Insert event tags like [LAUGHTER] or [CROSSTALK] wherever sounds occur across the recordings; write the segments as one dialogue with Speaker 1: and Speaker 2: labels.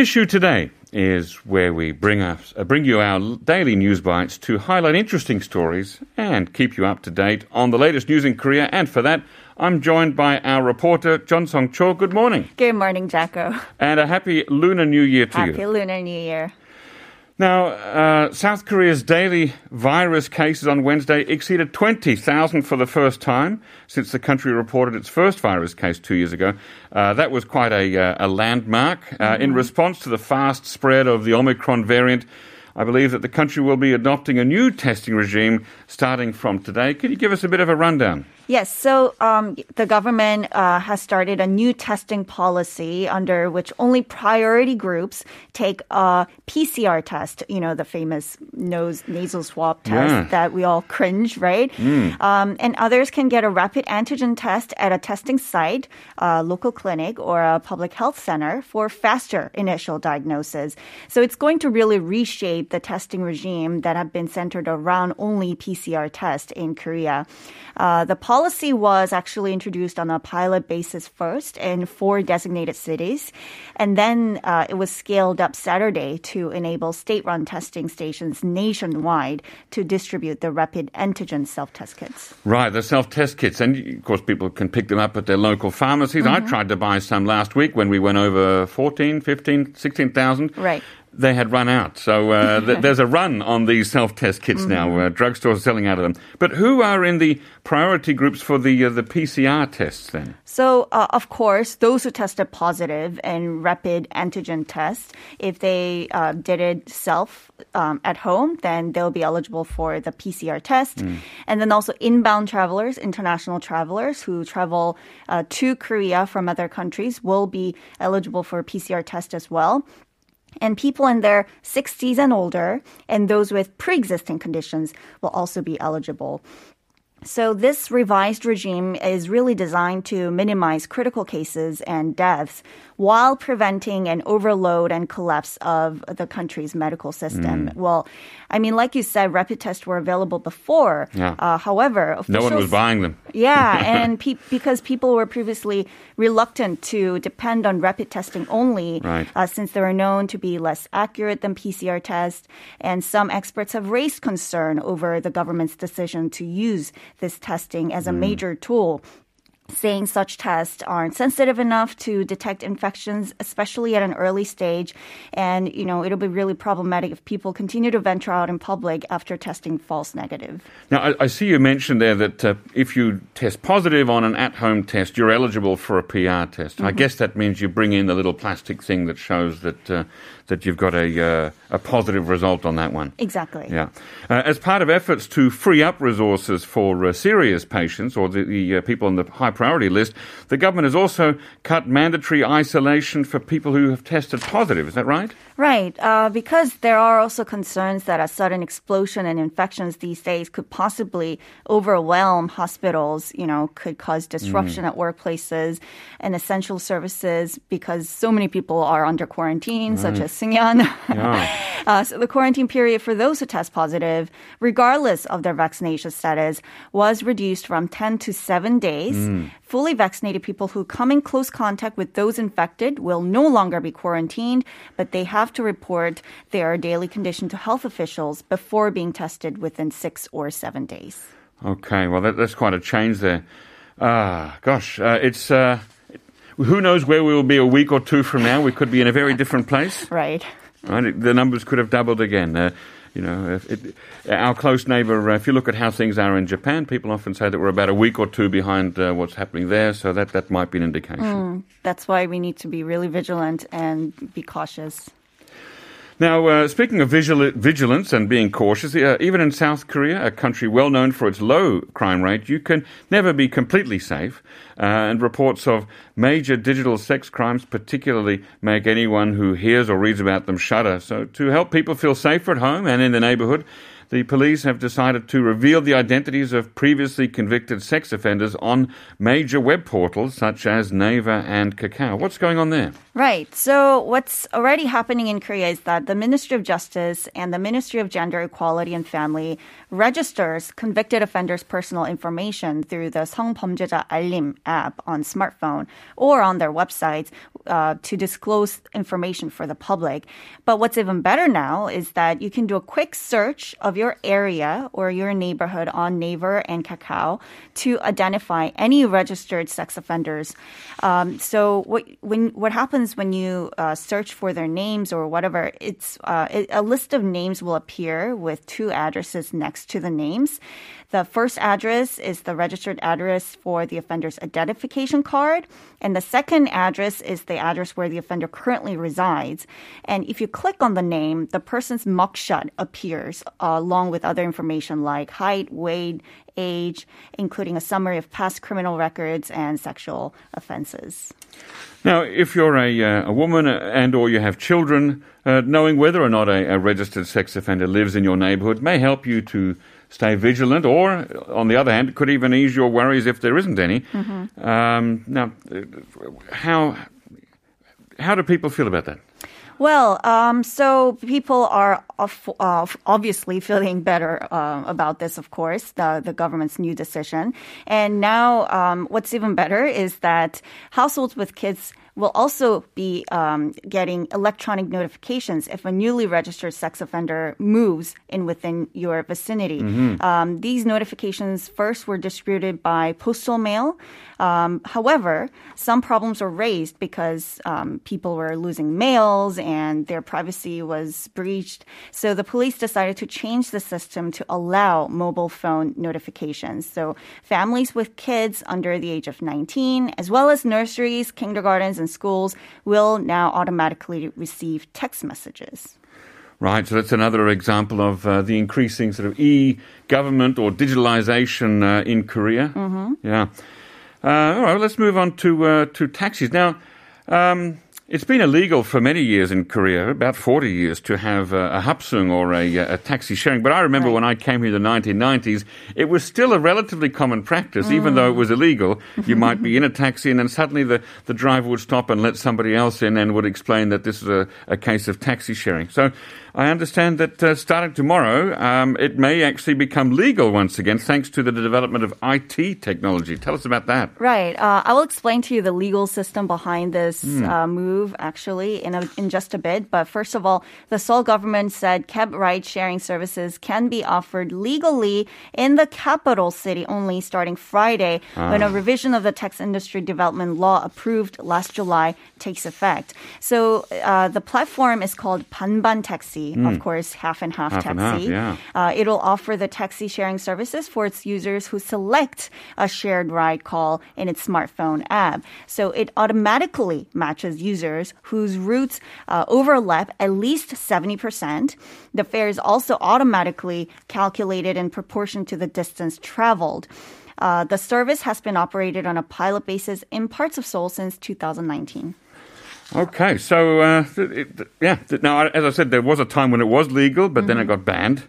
Speaker 1: Issue today is where we bring us uh, bring you our daily news bites to highlight interesting stories and keep you up to date on the latest news in Korea. And for that, I'm joined by our reporter John Song Cho. Good morning,
Speaker 2: Good morning, Jacko.
Speaker 1: and a happy Lunar New Year to
Speaker 2: Happy
Speaker 1: you.
Speaker 2: Happy Lunar New Year.
Speaker 1: Now, uh, South Korea's daily virus cases on Wednesday exceeded 20,000 for the first time since the country reported its first virus case two years ago. Uh, that was quite a, uh, a landmark. Uh, In response to the fast spread of the Omicron variant, I believe that the country will be adopting a new testing regime starting from today. Can you give us a bit of a rundown?
Speaker 2: Yes, so um, the government uh, has started a new testing policy under which only priority groups take a PCR test, you know, the famous nose nasal swab test
Speaker 1: Yeah.
Speaker 2: that we all cringe, right? Um, and others can get a rapid antigen test at a testing site, a local clinic, or a public health center for faster initial diagnosis. So it's going to really reshape the testing regime that have been centered around only PCR test in Korea. Uh, the policy was actually introduced on a pilot basis first in four designated cities, and then uh, it was scaled up Saturday to enable state-run testing stations nationwide to distribute the rapid antigen self-test kits.
Speaker 1: Right, the self test kits. And of course, people can pick them up at their local pharmacies. I tried to buy some last week when we went over 14, 15, 16,000.
Speaker 2: Right.
Speaker 1: They had run out. So uh, [LAUGHS] th- there's a run on these self test kits now. Uh, drugstores are selling out of them. But who are in the priority groups for the, uh, the PCR tests then?
Speaker 2: So, uh, of course, those who tested positive in rapid antigen tests, if they uh, did it self um, at home, then they'll be eligible for the PCR test. And then also inbound travelers, international travelers who travel uh, to Korea from other countries will be eligible for a PCR test as well. And people in their 60s and older and those with pre existing conditions will also be eligible. So, this revised regime is really designed to minimize critical cases and deaths while preventing an overload and collapse of the country's medical system. Well, I mean, like you said, rapid tests were available before.
Speaker 1: Yeah.
Speaker 2: Uh, however,
Speaker 1: No one was buying them.
Speaker 2: yeah, [LAUGHS] and pe- because people were previously reluctant to depend on rapid testing only,
Speaker 1: Right.
Speaker 2: uh, since they were known to be less accurate than PCR tests, and some experts have raised concern over the government's decision to use this testing as a major tool. Saying such tests aren't sensitive enough to detect infections, especially at an early stage. And, you know, it'll be really problematic if people continue to venture out in public after testing false negative.
Speaker 1: Now, I, I see you mentioned there that uh, if you test positive on an at home test, you're eligible for a PR test. I guess that means you bring in the little plastic thing that shows that, uh, that you've got a, uh, a positive result on that one.
Speaker 2: Exactly.
Speaker 1: Yeah. Uh, as part of efforts to free up resources for uh, serious patients or the, the uh, people on the high priority list, the government has also cut mandatory isolation for people who have tested positive. Is that right?
Speaker 2: Right, uh, because there are also concerns that a sudden explosion in infections these days could possibly overwhelm hospitals, you know, could cause disruption at workplaces and essential services because so many people are under quarantine, such as Singyeon. [LAUGHS] uh, so the quarantine period for those who test positive, regardless of their vaccination status, was reduced from 10 to 7 days. Fully vaccinated people who come in close contact with those infected will no longer be quarantined, but they have to report their daily condition to health officials before being tested within six or seven days.
Speaker 1: Okay, well, that, that's quite a change there. Ah, gosh, uh, it's. Uh, who knows where we will be a week or two from now? We could be in a very different place. [LAUGHS]
Speaker 2: Right.
Speaker 1: Right? The numbers could have doubled again. Uh, you know, if it, our close neighbour, uh, if you look at how things are in Japan, people often say that we're about a week or two behind uh, what's happening there, so that, that might be an indication.
Speaker 2: That's why we need to be really vigilant and be cautious.
Speaker 1: Now, uh, speaking of vigil- vigilance and being cautious, uh, even in South Korea, a country well known for its low crime rate, you can never be completely safe. Uh, and reports of major digital sex crimes particularly make anyone who hears or reads about them shudder. So, to help people feel safer at home and in the neighborhood, the police have decided to reveal the identities of previously convicted sex offenders on major web portals such as Naver and Kakao. What's going on there?
Speaker 2: Right. So, what's already happening in Korea is that the Ministry of Justice and the Ministry of Gender Equality and Family registers convicted offenders' personal information through the 성범죄자 알림 app on smartphone or on their websites uh, to disclose information for the public. But what's even better now is that you can do a quick search of your area or your neighborhood on Naver and Kakao to identify any registered sex offenders. Um, so, what when what happens when you uh, search for their names or whatever, it's uh, it, a list of names will appear with two addresses next to the names. The first address is the registered address for the offender's identification card, and the second address is the address where the offender currently resides. And if you click on the name, the person's mugshot appears uh, along with other information like height, weight, age, including a summary of past criminal records and sexual offenses.
Speaker 1: Now, if you're a, uh, a woman and or you have children, uh, knowing whether or not a, a, registered sex offender lives in your neighborhood may help you to stay vigilant, or on the other hand, it could even ease your worries if there isn't any. Mm-hmm. Um, now, how how do people feel about that?
Speaker 2: Well, um, so people are uh, obviously feeling better uh, about this, of course, the, the government's new decision. And now, um, what's even better is that households with kids will also be um, getting electronic notifications if a newly registered sex offender moves in within your vicinity. Mm-hmm. Um, these notifications first were distributed by postal mail. Um, however, some problems were raised because um, people were losing mails and their privacy was breached. So the police decided to change the system to allow mobile phone notifications. So families with kids under the age of 19, as well as nurseries, kindergartens, and schools will now automatically receive text messages.
Speaker 1: Right, so that's another example of uh, the increasing sort of e-government or digitalization uh, in Korea. Mm-hmm. Yeah. Uh, all right, let's move on to uh, to taxis now. Um, it's been illegal for many years in Korea, about 40 years, to have a, a hapsung or a, a, taxi sharing. But I remember right. when I came here in the 1990s, it was still a relatively common practice, mm. even though it was illegal. You might [LAUGHS] be in a taxi and then suddenly the, the driver would stop and let somebody else in and would explain that this is a, a case of taxi sharing. So I understand that uh, starting tomorrow, um, it may actually become legal once again, thanks to the development of IT technology. Tell us about that.
Speaker 2: Right. Uh, I will explain to you the legal system behind this mm. uh, move, actually, in, a, in just a bit. But first of all, the Seoul government said cab ride sharing services can be offered legally in the capital city only starting Friday when a ah. revision of the tax industry development law approved last July takes effect. So uh, the platform is called Banban Taxi taxi, mm. of hmm. course, half and half, half taxi. And half, yeah. uh, it'll offer the taxi sharing services for its users who select a shared ride call in its smartphone app. So it automatically matches users whose routes uh, overlap at least 70%. The fare is also automatically calculated in proportion to the distance traveled. Uh, the service has been operated on a pilot basis in parts of Seoul since 2019.
Speaker 1: Okay, so uh, it, yeah. Now, as I said, there was a time when it was legal, but mm-hmm. then it mm-hmm. got banned.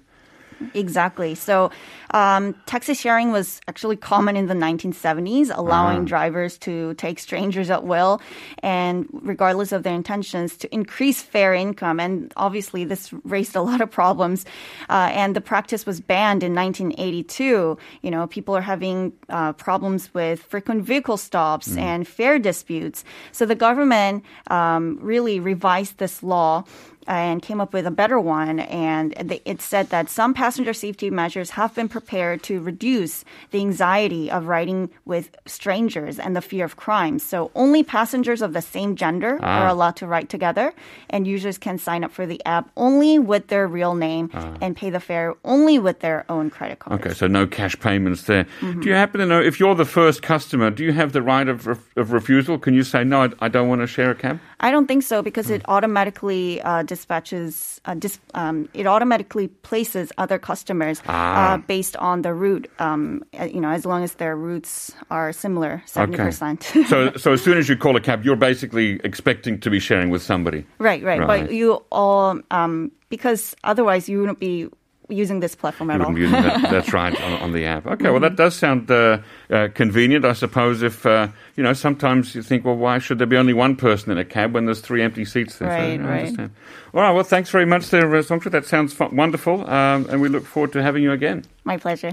Speaker 2: Exactly. So um, taxi sharing was actually common in the 1970s, allowing uh-huh. drivers to take strangers at will and, regardless of their intentions, to increase fare income. And obviously, this raised a lot of problems. Uh, and the practice was banned in 1982. You know, people are having uh, problems with frequent vehicle stops mm. and fare disputes. So the government um, really revised this law and came up with a better one. And it said that some passenger safety measures have been prepared to reduce the anxiety of riding with strangers and the fear of crime. So only passengers of the same gender ah. are allowed to ride together, and users can sign up for the app only with their real name ah. and pay the fare only with their own credit card.
Speaker 1: Okay, so no cash payments there. Mm-hmm. Do you happen to know if you're the first customer, do you have the right of, of refusal? Can you say, no, I, I don't want to share a cab?
Speaker 2: I don't think so because it automatically uh, dispatches, uh, dis- um, it automatically places other customers
Speaker 1: Ah.
Speaker 2: uh, based on the route. Um, uh, you know, as long as their routes are similar, seventy percent.
Speaker 1: so, [LAUGHS] so as soon as you call a cab, you're basically expecting to be sharing with somebody.
Speaker 2: right, right,
Speaker 1: Right.
Speaker 2: But you all um, because otherwise you wouldn't be using this platform at
Speaker 1: You
Speaker 2: all.
Speaker 1: using that. [LAUGHS] That's right on, on the app. Okay, well that does sound uh, uh, convenient, I suppose. If uh, you know, sometimes you think, well, why should there be only one person in a cab when there's three empty seats there?
Speaker 2: Right,
Speaker 1: I
Speaker 2: right.
Speaker 1: understand. All right. Well, thanks very much, there, uh, Songtra. That sounds fu- wonderful, um, and we look forward to having you again.
Speaker 2: My pleasure.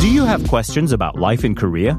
Speaker 3: Do you have questions about life in Korea?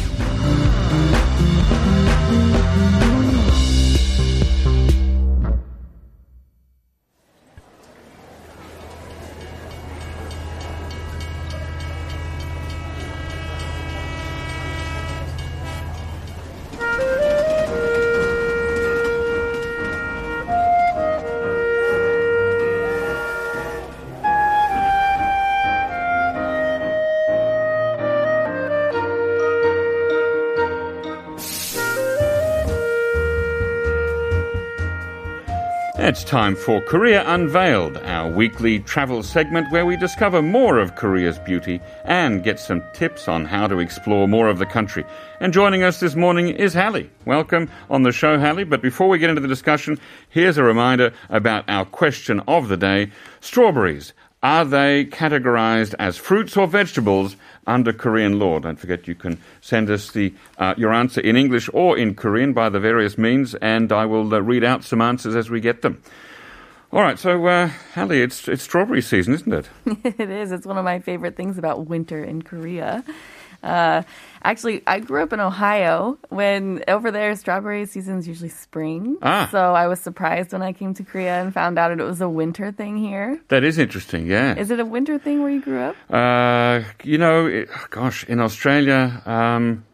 Speaker 1: It's time for Korea Unveiled, our weekly travel segment where we discover more of Korea's beauty and get some tips on how to explore more of the country. And joining us this morning is Hallie. Welcome on the show, Hallie. But before we get into the discussion, here's a reminder about our question of the day. Strawberries, are they categorized as fruits or vegetables under Korean law? Don't forget you can send us the, uh, your answer in English or in Korean by the various means, and I will uh, read out some answers as we get them. All right, so uh, Hallie, it's it's strawberry season, isn't it? [LAUGHS]
Speaker 4: it is. It's one of my favorite things about winter in Korea. Uh, actually, I grew up in Ohio. When over there, strawberry season is usually spring.
Speaker 1: Ah.
Speaker 4: So I was surprised when I came to Korea and found out it was a winter thing here.
Speaker 1: That is interesting, yeah.
Speaker 4: Is it a winter thing where you grew up?
Speaker 1: Uh, you know, it, gosh, in Australia, um,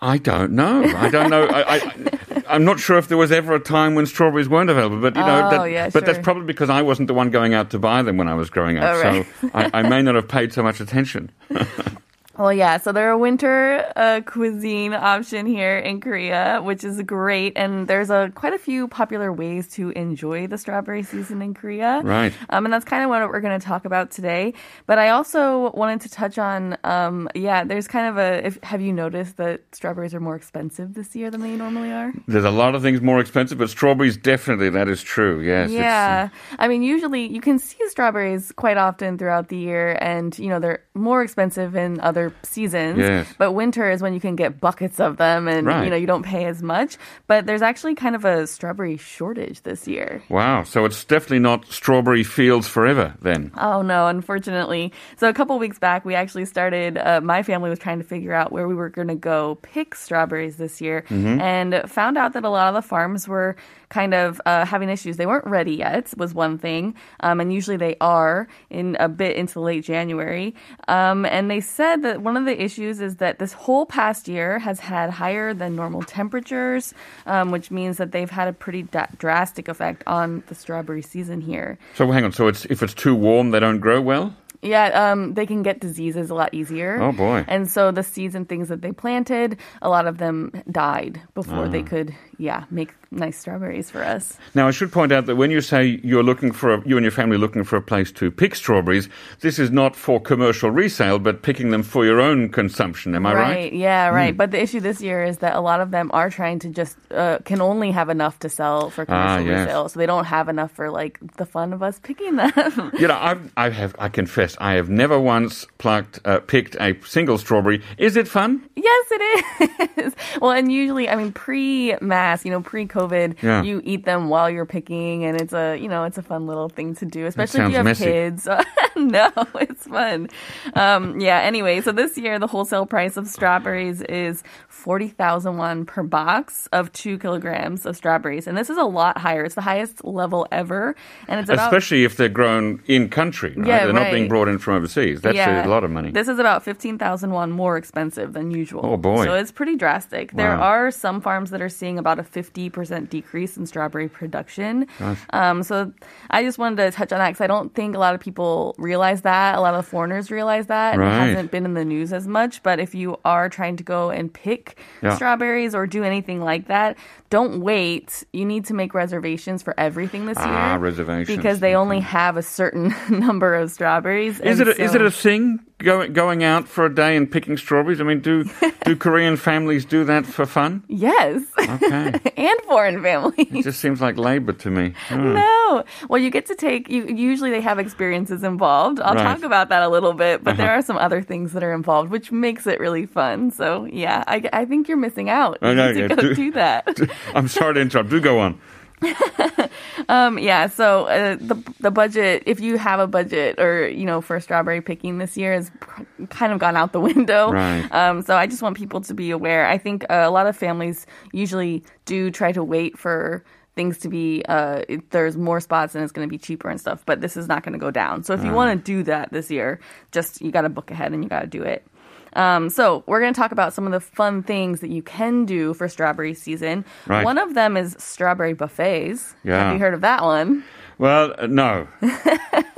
Speaker 1: I don't know. I don't know. I, I, [LAUGHS] I'm not sure if there was ever a time when strawberries weren't available, but you know,
Speaker 4: Oh,
Speaker 1: that,
Speaker 4: yeah,
Speaker 1: but that's probably because I wasn't the one going out to buy them when I was growing up.
Speaker 4: Oh, right.
Speaker 1: So I, I may [LAUGHS] not have paid so much attention. [LAUGHS]
Speaker 4: Well, yeah. So they're a winter uh, cuisine option here in Korea, which is great. And there's a quite a few popular ways to enjoy the strawberry season in Korea.
Speaker 1: Right.
Speaker 4: Um, and that's kind of what we're going to talk about today. But I also wanted to touch on, um, yeah, there's kind of a. If, have you noticed that strawberries are more expensive this year than they normally are?
Speaker 1: There's a lot of things more expensive, but strawberries definitely that is true. Yes.
Speaker 4: Yeah. I mean, usually you can see strawberries quite often throughout the year, and, you know, they're more expensive in other seasons.
Speaker 1: Yes.
Speaker 4: But winter is when you can get buckets of them and,
Speaker 1: Right.
Speaker 4: you know, you don't pay as much. But there's actually kind of a strawberry shortage this year.
Speaker 1: Wow. So it's definitely not strawberry fields forever then.
Speaker 4: Oh no, unfortunately. So a couple weeks back, we actually started. Uh, my family was trying to figure out where we were going to go pick strawberries this year, and found out that a lot of the farms were kind of uh, having issues. They weren't ready yet, was one thing, um, and usually they are in a bit into late January. Um, and they said that one of the issues is that this whole past year has had higher than normal temperatures, um, which means that they've had a pretty da- drastic effect on the strawberry season here.
Speaker 1: So hang on. So it's if it's too warm, they don't grow well.
Speaker 4: Yeah, um, they can get diseases a lot easier.
Speaker 1: Oh, boy.
Speaker 4: And so the seeds and things that they planted, a lot of them died before
Speaker 1: Ah.
Speaker 4: they could, yeah, make nice strawberries for us.
Speaker 1: Now, I should point out that when you say you're looking for a, you and your family looking for a place to pick strawberries, this is not for commercial resale, but picking them for your own consumption. Am I right? Hmm.
Speaker 4: Yeah, right. But the issue this year is that a lot of them are trying to just uh, can only have enough to sell for
Speaker 1: Ah,
Speaker 4: commercial
Speaker 1: yes.
Speaker 4: resale, so they don't have enough for like the fun of us picking them. [LAUGHS]
Speaker 1: You know, I've, I have, I confess, I have never once plucked, uh, picked a single strawberry. Is it fun?
Speaker 4: Yes, it is. [LAUGHS] well, and usually, I mean, pre-mass, you know, pre-COVID,
Speaker 1: Yeah.
Speaker 4: you eat them while you're picking, and it's a, you know, it's a fun little thing to do, especially if you have
Speaker 1: messy.
Speaker 4: kids. [LAUGHS] [LAUGHS] no, it's fun. Um, yeah. Anyway, so this year the wholesale price of strawberries is forty thousand won per box of two kilograms of strawberries, and this is a lot higher. It's the highest level ever, and it's about
Speaker 1: Especially if they're grown in country, right?
Speaker 4: Yeah,
Speaker 1: they're not being brought in from overseas. That's a lot of money.
Speaker 4: This is about 15,000 won more expensive than usual.
Speaker 1: Oh, boy.
Speaker 4: So it's pretty drastic. There are some farms that are seeing about a 50% decrease in strawberry production. Um, so I just wanted to touch on that because I don't think a lot of people realize that. A lot of foreigners realize that. And
Speaker 1: Right.
Speaker 4: it hasn't been in the news as much. But if you are trying to go and pick
Speaker 1: Yeah.
Speaker 4: strawberries or do anything like that, don't wait. You need to make reservations for everything this year.
Speaker 1: Ah, reservations.
Speaker 4: Because they only have a certain [LAUGHS] number of strawberries.
Speaker 1: Is it a, is it a thing going going out for a day and picking strawberries? I mean, do [LAUGHS] do Korean families do that for fun?
Speaker 4: Yes.
Speaker 1: Okay, [LAUGHS]
Speaker 4: and foreign families.
Speaker 1: it just seems like labor to me. Hmm.
Speaker 4: No. Well, you get to take, you, usually they have experiences involved. I'll
Speaker 1: Right.
Speaker 4: talk about that a little bit, but there
Speaker 1: Uh-huh.
Speaker 4: are some other things that are involved, which makes it really fun. So, yeah, I, I think you're missing out. You need to
Speaker 1: yeah,
Speaker 4: go
Speaker 1: do-
Speaker 4: do that.
Speaker 1: I'm sorry to interrupt. Do go on. [LAUGHS]
Speaker 4: Um, yeah, so uh, the the budget, if you have a budget or you know for strawberry picking this year, has pr- kind of gone out the [LAUGHS] window.
Speaker 1: Right.
Speaker 4: Um, so I just want people to be aware. I think uh, a lot of families usually do try to wait for things to be uh, there's more spots and it's going to be cheaper and stuff. But this is not going to go down. So if you want to do that this year, just you got to book ahead and you got to do it. Um, so we're going to talk about some of the fun things that you can do for strawberry season.
Speaker 1: Right.
Speaker 4: One of them is strawberry buffets.
Speaker 1: Yeah.
Speaker 4: Have you heard of that one?
Speaker 1: Well, uh, no, [LAUGHS]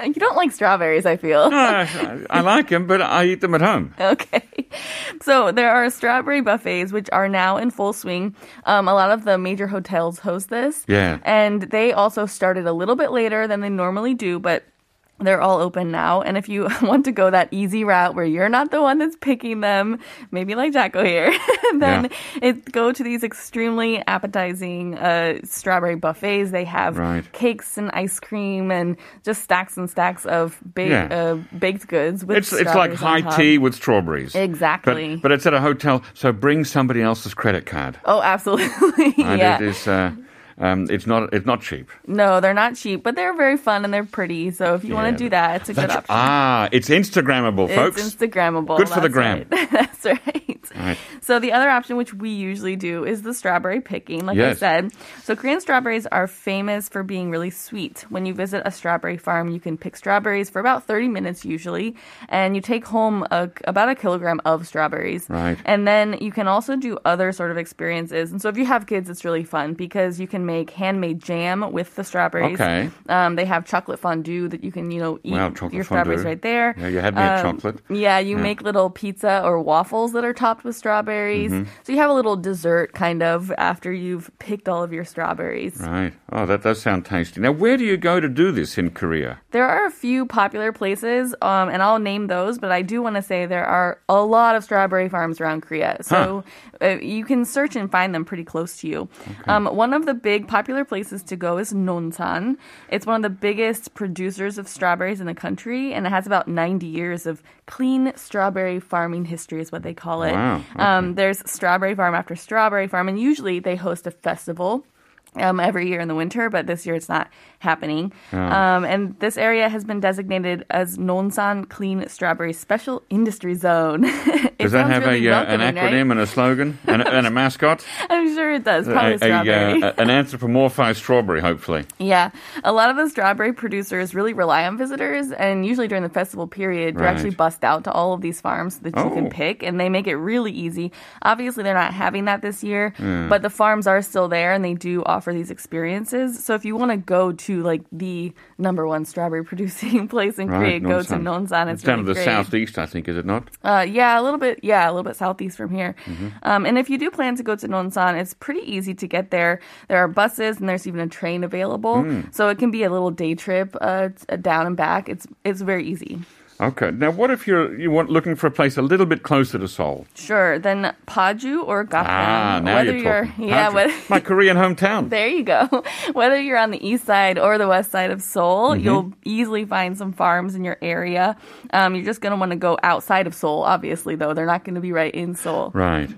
Speaker 4: You don't like strawberries, I feel.
Speaker 1: I, I like them, but I eat them at home. [LAUGHS]
Speaker 4: Okay. So there are strawberry buffets, which are now in full swing. Um, a lot of the major hotels host this.
Speaker 1: Yeah.
Speaker 4: And they also started a little bit later than they normally do, but they're all open now. And if you [LAUGHS] want to go that easy route where you're not the one that's picking them, maybe like Jacko here, [LAUGHS] then it go to these extremely appetizing uh, strawberry buffets. They have
Speaker 1: Right.
Speaker 4: cakes and ice cream and just stacks and stacks of ba-
Speaker 1: Yeah.
Speaker 4: uh, baked goods with
Speaker 1: It's it's like high tea with strawberries.
Speaker 4: Exactly.
Speaker 1: But, but it's at a hotel, so bring somebody else's credit card.
Speaker 4: Oh, absolutely. [LAUGHS]
Speaker 1: And
Speaker 4: yeah.
Speaker 1: it is. Uh, um, it's not. It's not cheap.
Speaker 4: No, they're not cheap, but they're very fun and they're pretty. So if you want to do that, it's a good option.
Speaker 1: ah, it's Instagrammable, folks.
Speaker 4: It's Instagrammable.
Speaker 1: Good for the
Speaker 4: that's
Speaker 1: gram.
Speaker 4: right. [LAUGHS] That's right.
Speaker 1: Right.
Speaker 4: So the other option, which we usually do, is the strawberry picking. Like
Speaker 1: Yes.
Speaker 4: I said, so Korean strawberries are famous for being really sweet. When you visit a strawberry farm, you can pick strawberries for about 30 minutes usually, and you take home a, about a kilogram of strawberries.
Speaker 1: Right.
Speaker 4: And then you can also do other sort of experiences. And so if you have kids, it's really fun because you can make handmade jam with the strawberries.
Speaker 1: Okay.
Speaker 4: Um, they have chocolate fondue that you can, you know, eat
Speaker 1: Wow,
Speaker 4: your strawberries
Speaker 1: fondue.
Speaker 4: right there.
Speaker 1: Yeah, you had me at
Speaker 4: Um,
Speaker 1: chocolate.
Speaker 4: Yeah, you
Speaker 1: Yeah.
Speaker 4: make little pizza or waffles that are topped with strawberries.
Speaker 1: Mm-hmm.
Speaker 4: So you have a little dessert kind of after you've picked all of your strawberries.
Speaker 1: Right. Oh, that does sound tasty. Now, where do you go to do this in Korea?
Speaker 4: There are a few popular places, um, and I'll name those, but I do want to say there are a lot of strawberry farms around Korea. So uh, you can search and find them pretty close to you. Um, one of the big popular places to go is Nonsan. It's one of the biggest producers of strawberries in the country, and it has about 90 years of clean strawberry farming history, is what they call it.
Speaker 1: Wow,
Speaker 4: Um, there's strawberry farm after strawberry farm, and usually they host a festival um, every year in the winter, but this year it's not happening. Um, and this area has been designated as Nonsan Clean Strawberry Special Industry Zone. [LAUGHS]
Speaker 1: Does that have
Speaker 4: really
Speaker 1: a uh, an
Speaker 4: welcoming, right?
Speaker 1: acronym and a slogan and, a- and a mascot? [LAUGHS]
Speaker 4: I'm sure it does. Probably
Speaker 1: a,
Speaker 4: strawberry.
Speaker 1: uh, an anthropomorphized strawberry, hopefully. [LAUGHS]
Speaker 4: Yeah, a lot of the strawberry producers really rely on visitors, and usually during the festival period, you
Speaker 1: Right.
Speaker 4: actually bust out to all of these farms that you
Speaker 1: Oh.
Speaker 4: can pick, and they make it really easy. Obviously, they're not having that this year,
Speaker 1: Hmm.
Speaker 4: but the farms are still there, and they do offer these experiences. So if you want to go to like the number one strawberry [LAUGHS] producing place in Korea, go to Nonsan. It's,
Speaker 1: It's down
Speaker 4: really
Speaker 1: to the
Speaker 4: great.
Speaker 1: southeast, I think, is it not?
Speaker 4: Uh, yeah, a little bit. Yeah, a little bit southeast from here.
Speaker 1: Mm-hmm.
Speaker 4: Um, and if you do plan to go to Nonsan, it's pretty easy to get there. There are buses and there's even a train available,
Speaker 1: Mm.
Speaker 4: so it can be a little day trip uh, down and back. It's it's very easy.
Speaker 1: Okay. Now, what if you're you want looking for a place a little bit closer to Seoul?
Speaker 4: Sure. Then Paju or Gapyeong,
Speaker 1: Ah, now
Speaker 4: whether
Speaker 1: you're
Speaker 4: are yeah, whether, [LAUGHS]
Speaker 1: my Korean hometown. [LAUGHS]
Speaker 4: there you go. [LAUGHS] Whether you're on the east side or the west side of Seoul,
Speaker 1: Mm-hmm.
Speaker 4: you'll easily find some farms in your area. Um, you're just going to want to go outside of Seoul, obviously, though. They're not going to be right in Seoul.
Speaker 1: Right.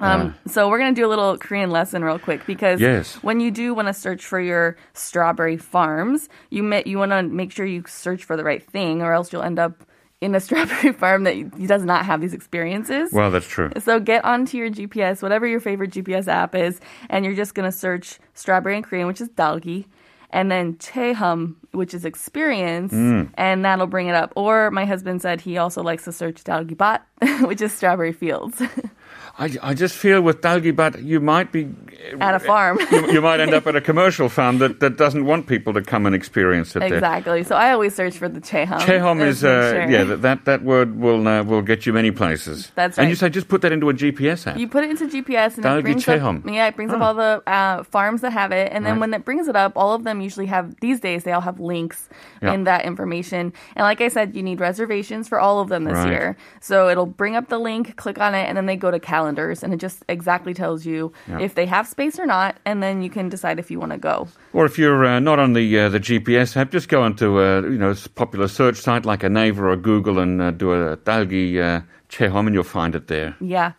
Speaker 4: Um, so we're gonna do a little Korean lesson real quick because
Speaker 1: Yes.
Speaker 4: when you do want to search for your strawberry farms, you ma- you want to make sure you search for the right thing, or else you'll end up in a [LAUGHS] strawberry farm that does not have these experiences.
Speaker 1: Well, that's true.
Speaker 4: So get onto your GPS, whatever your favorite GPS app is, and you're just gonna search strawberry in Korean, which is dalgi, and then chehum, which is experience,
Speaker 1: Mm.
Speaker 4: and that'll bring it up. Or my husband said he also likes to search dalgi bat, [LAUGHS] which is strawberry fields [LAUGHS]
Speaker 1: I, I just feel with Dalgibat, you might be
Speaker 4: at a farm. [LAUGHS]
Speaker 1: you, you might end up at a commercial farm that, that doesn't want people to come and experience it there.
Speaker 4: exactly. So I always search for the.
Speaker 1: Chehom
Speaker 4: Let's
Speaker 1: is uh,
Speaker 4: sure.
Speaker 1: yeah that, that that word will uh, will get you many places.
Speaker 4: That's
Speaker 1: And you say just put that into a GPS app.
Speaker 4: You put it into GPS and
Speaker 1: Dalgi
Speaker 4: it brings up, yeah, it brings up
Speaker 1: Oh.
Speaker 4: all the uh, farms that have it, and then
Speaker 1: Right.
Speaker 4: when it brings it up, all of them usually have these days they all have links
Speaker 1: Yeah.
Speaker 4: in that information. And like I said, you need reservations for all of them this
Speaker 1: Right.
Speaker 4: year. So it'll bring up the link, click on it, and then they go to calendars, and it just exactly tells you
Speaker 1: Yeah.
Speaker 4: if they have space or not, and then you can decide if you want to go.
Speaker 1: Or if you're uh, not on the uh, the GPS app, just go onto a you know popular search site like a Naver or Google and uh, do a Dalgi uh, Chehom and you'll find it there.
Speaker 4: Yeah.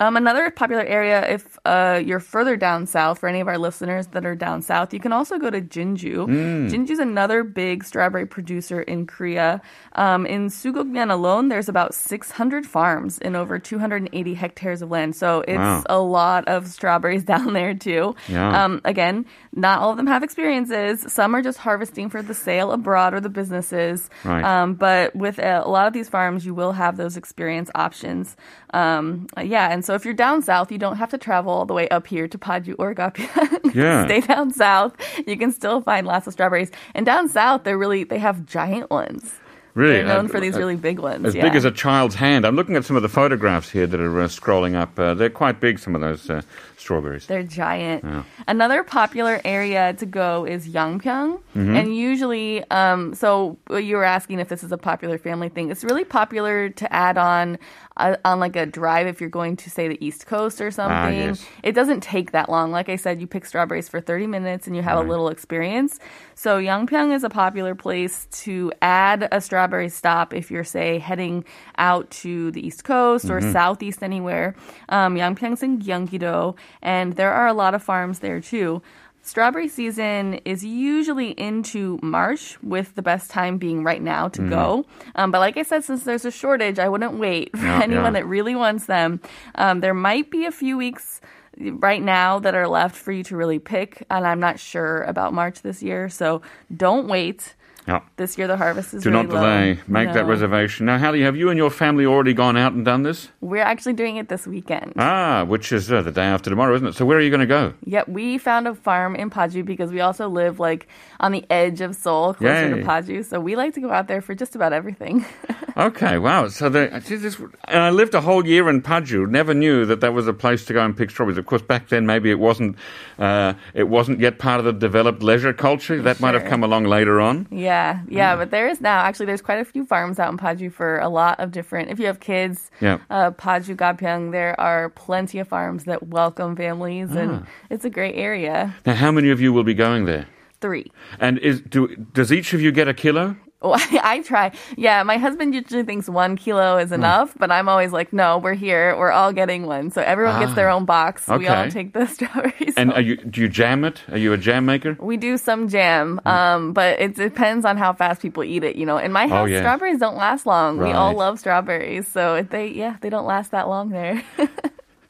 Speaker 4: Um, another popular area, if uh, you're further down south, for any of our listeners that are down south, you can also go to Jinju.
Speaker 1: Mm.
Speaker 4: Jinju is another big strawberry producer in Korea. Um, in Sugokmyeon alone, there's about 600 farms in over 280 hectares of land. So it's
Speaker 1: Wow.
Speaker 4: a lot of strawberries [LAUGHS] down there too.
Speaker 1: Yeah.
Speaker 4: Um, again, not all of them have experiences. Some are just harvesting for the sale abroad or the businesses.
Speaker 1: Right.
Speaker 4: Um, but with a, a lot of these farms, you will have those experience options. Um, yeah, and so if you're down south, you don't have to travel all the way up here to Paju or Gapyeong. [LAUGHS]
Speaker 1: Yeah.
Speaker 4: Stay down south. You can still find lots of strawberries. And down south, they're really they have giant ones.
Speaker 1: Really,
Speaker 4: They're known
Speaker 1: uh,
Speaker 4: for these
Speaker 1: uh,
Speaker 4: really big ones.
Speaker 1: As
Speaker 4: yeah.
Speaker 1: big as a child's hand. I'm looking at some of the photographs here that are uh, scrolling up. Uh, they're quite big. Some of those uh, strawberries.
Speaker 4: They're giant.
Speaker 1: Yeah.
Speaker 4: Another popular area to go is Yangpyeong.
Speaker 1: Mm-hmm.
Speaker 4: And usually, um, so you were asking if this is a popular family thing. It's really popular to add on uh, on like a drive if you're going to say the East Coast or something.
Speaker 1: Ah, yes.
Speaker 4: It doesn't take that long. Like I said, you pick strawberries for 30 minutes and you have a little experience. So Yangpyeong is a popular place to add a strawberry stop if you're say heading out to the East Coast or
Speaker 1: Mm-hmm.
Speaker 4: southeast anywhere. Um, Yangpyeong's in Gyeonggi-do, and there are a lot of farms there too. Strawberry season is usually into March, with the best time being right now to go. Um, but like I said, since there's a shortage, I wouldn't wait for
Speaker 1: Yeah,
Speaker 4: anyone
Speaker 1: yeah.
Speaker 4: that really wants them. Um, there might be a few weeks right now that are left for you to really pick, and I'm not sure about March this year, so don't wait.
Speaker 1: Yeah.
Speaker 4: This year the harvest is
Speaker 1: Do
Speaker 4: really
Speaker 1: not
Speaker 4: low.
Speaker 1: delay. Make that reservation. Now, Hallie, have you and your family already gone out and done this?
Speaker 4: We're actually doing it this weekend.
Speaker 1: Ah, which is uh, the day after tomorrow, isn't it? So, where are you going to go?
Speaker 4: Yep, we found a farm in Paju because we also live like on the edge of Seoul, closer
Speaker 1: Yay.
Speaker 4: to Paju. So we like to go out there for just about everything. [LAUGHS]
Speaker 1: Okay, wow. So the, this, and I lived a whole year in Paju. Never knew that that was a place to go and pick strawberries. Of course, back then maybe it wasn't. Uh, it wasn't yet part of the developed leisure culture. That might have come along later on.
Speaker 4: yeah, yeah, yeah, but there is now actually there's quite a few farms out in Paju for a lot of different. If you have kids,
Speaker 1: Yeah.
Speaker 4: uh, Paju Gapyeong, there are plenty of farms that welcome families,
Speaker 1: Ah.
Speaker 4: and it's a great area.
Speaker 1: Now, how many of you will be going there?
Speaker 4: Three.
Speaker 1: And is do does each of you get a kilo?
Speaker 4: Oh, [LAUGHS] I, I try. Yeah, my husband usually thinks one kilo
Speaker 1: Hmm.
Speaker 4: is enough, but I'm always like, no, we're here. We're all getting one. So everyone gets their own box. We all
Speaker 1: Ah.
Speaker 4: take the [LAUGHS] strawberries.
Speaker 1: And are you, do you jam it? Are you a jam maker?
Speaker 4: We do some jam, um, but it depends on how fast people eat it. You know, in my
Speaker 1: Oh,
Speaker 4: house,
Speaker 1: yeah.
Speaker 4: strawberries don't last long. We all love strawberries, so they, yeah, they don't last that long there. [LAUGHS]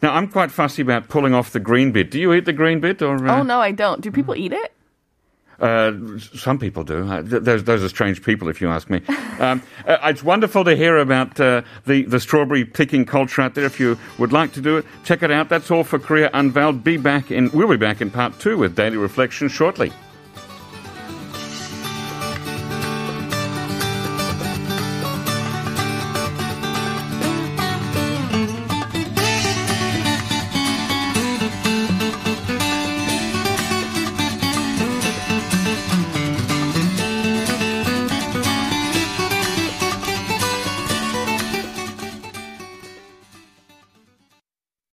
Speaker 1: Now, I'm quite fussy about pulling off the green bit. Do you eat the green bit, or? Uh,
Speaker 4: oh no, I don't. Do people eat it?
Speaker 1: Uh, some people do. Uh, those, those are strange people, if you ask me. [LAUGHS] Um, uh, it's wonderful to hear about uh, the, the strawberry picking culture out there. If you would like to do it, check it out. That's all for Korea Unveiled. Be back in, we'll be back in part two with Daily Reflection shortly.